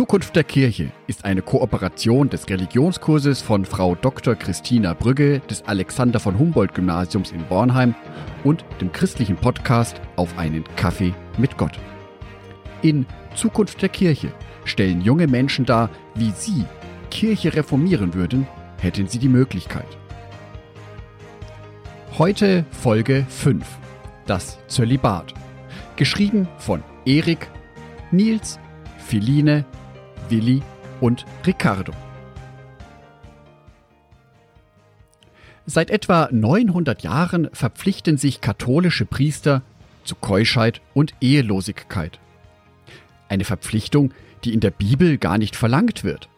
Zukunft der Kirche ist eine Kooperation des Religionskurses von Frau Dr. Christina Brügge des Alexander von Humboldt Gymnasiums in Bornheim und dem christlichen Podcast Auf einen Kaffee mit Gott. In Zukunft der Kirche stellen junge Menschen dar, wie sie Kirche reformieren würden, hätten sie die Möglichkeit. Heute Folge 5. Das Zölibat. Geschrieben von Erik, Nils, Philine, Willi und Ricardo. Seit etwa 900 Jahren verpflichten sich katholische Priester zu Keuschheit und Ehelosigkeit. Eine Verpflichtung, die in der Bibel gar nicht verlangt wird.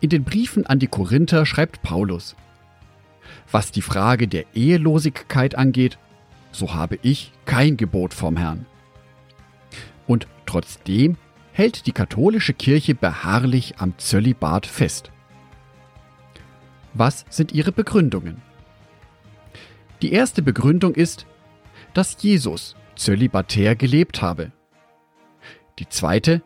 In den Briefen an die Korinther schreibt Paulus, was die Frage der Ehelosigkeit angeht, so habe ich kein Gebot vom Herrn. Und trotzdem hält die katholische Kirche beharrlich am Zölibat fest. Was sind ihre Begründungen? Die erste Begründung ist, dass Jesus zölibatär gelebt habe. Die zweite,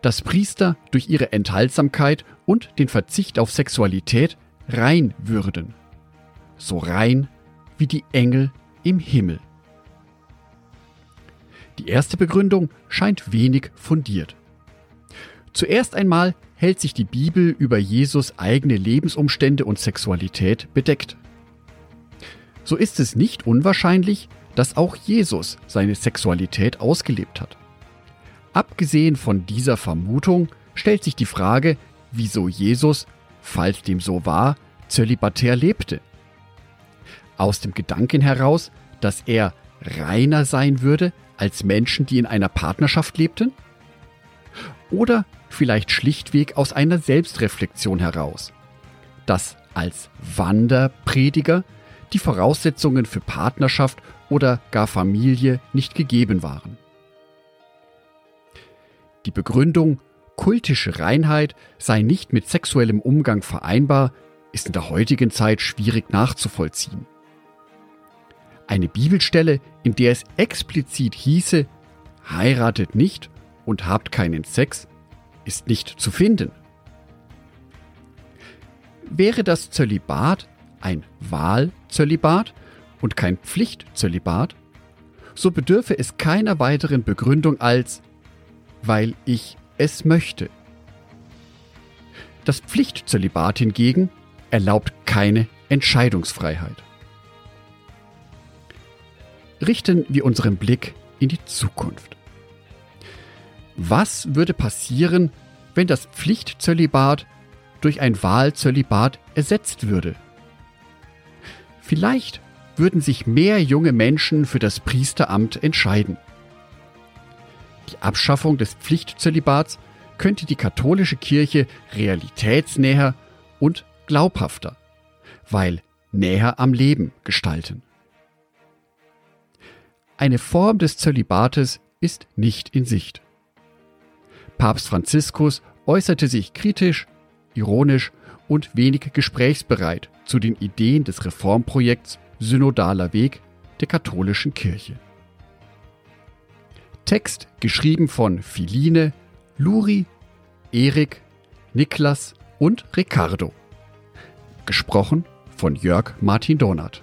dass Priester durch ihre Enthaltsamkeit und den Verzicht auf Sexualität rein würden. So rein wie die Engel im Himmel. Die erste Begründung scheint wenig fundiert. Zuerst einmal hält sich die Bibel über Jesus eigene Lebensumstände und Sexualität bedeckt. So ist es nicht unwahrscheinlich, dass auch Jesus seine Sexualität ausgelebt hat. Abgesehen von dieser Vermutung stellt sich die Frage, wieso Jesus, falls dem so war, zölibatär lebte. Aus dem Gedanken heraus, dass er reiner sein würde als Menschen, die in einer Partnerschaft lebten? Oder vielleicht schlichtweg aus einer Selbstreflexion heraus, dass als Wanderprediger die Voraussetzungen für Partnerschaft oder gar Familie nicht gegeben waren. Die Begründung, kultische Reinheit sei nicht mit sexuellem Umgang vereinbar, ist in der heutigen Zeit schwierig nachzuvollziehen. Eine Bibelstelle, in der es explizit hieße, heiratet nicht und habt keinen Sex, ist nicht zu finden. Wäre das Zölibat ein Wahlzölibat und kein Pflichtzölibat, so bedürfe es keiner weiteren Begründung als weil ich es möchte. Das Pflichtzölibat hingegen erlaubt keine Entscheidungsfreiheit. Richten wir unseren Blick in die Zukunft. Was würde passieren, wenn das Pflichtzölibat durch ein Wahlzölibat ersetzt würde? Vielleicht würden sich mehr junge Menschen für das Priesteramt entscheiden. Die Abschaffung des Pflichtzölibats könnte die katholische Kirche realitätsnäher und glaubhafter, weil näher am Leben gestalten. Eine Form des Zölibates ist nicht in Sicht. Papst Franziskus äußerte sich kritisch, ironisch und wenig gesprächsbereit zu den Ideen des Reformprojekts Synodaler Weg der katholischen Kirche. Text geschrieben von Philine, Luri, Erik, Niklas und Ricardo. Gesprochen von Jörg Martin Donat.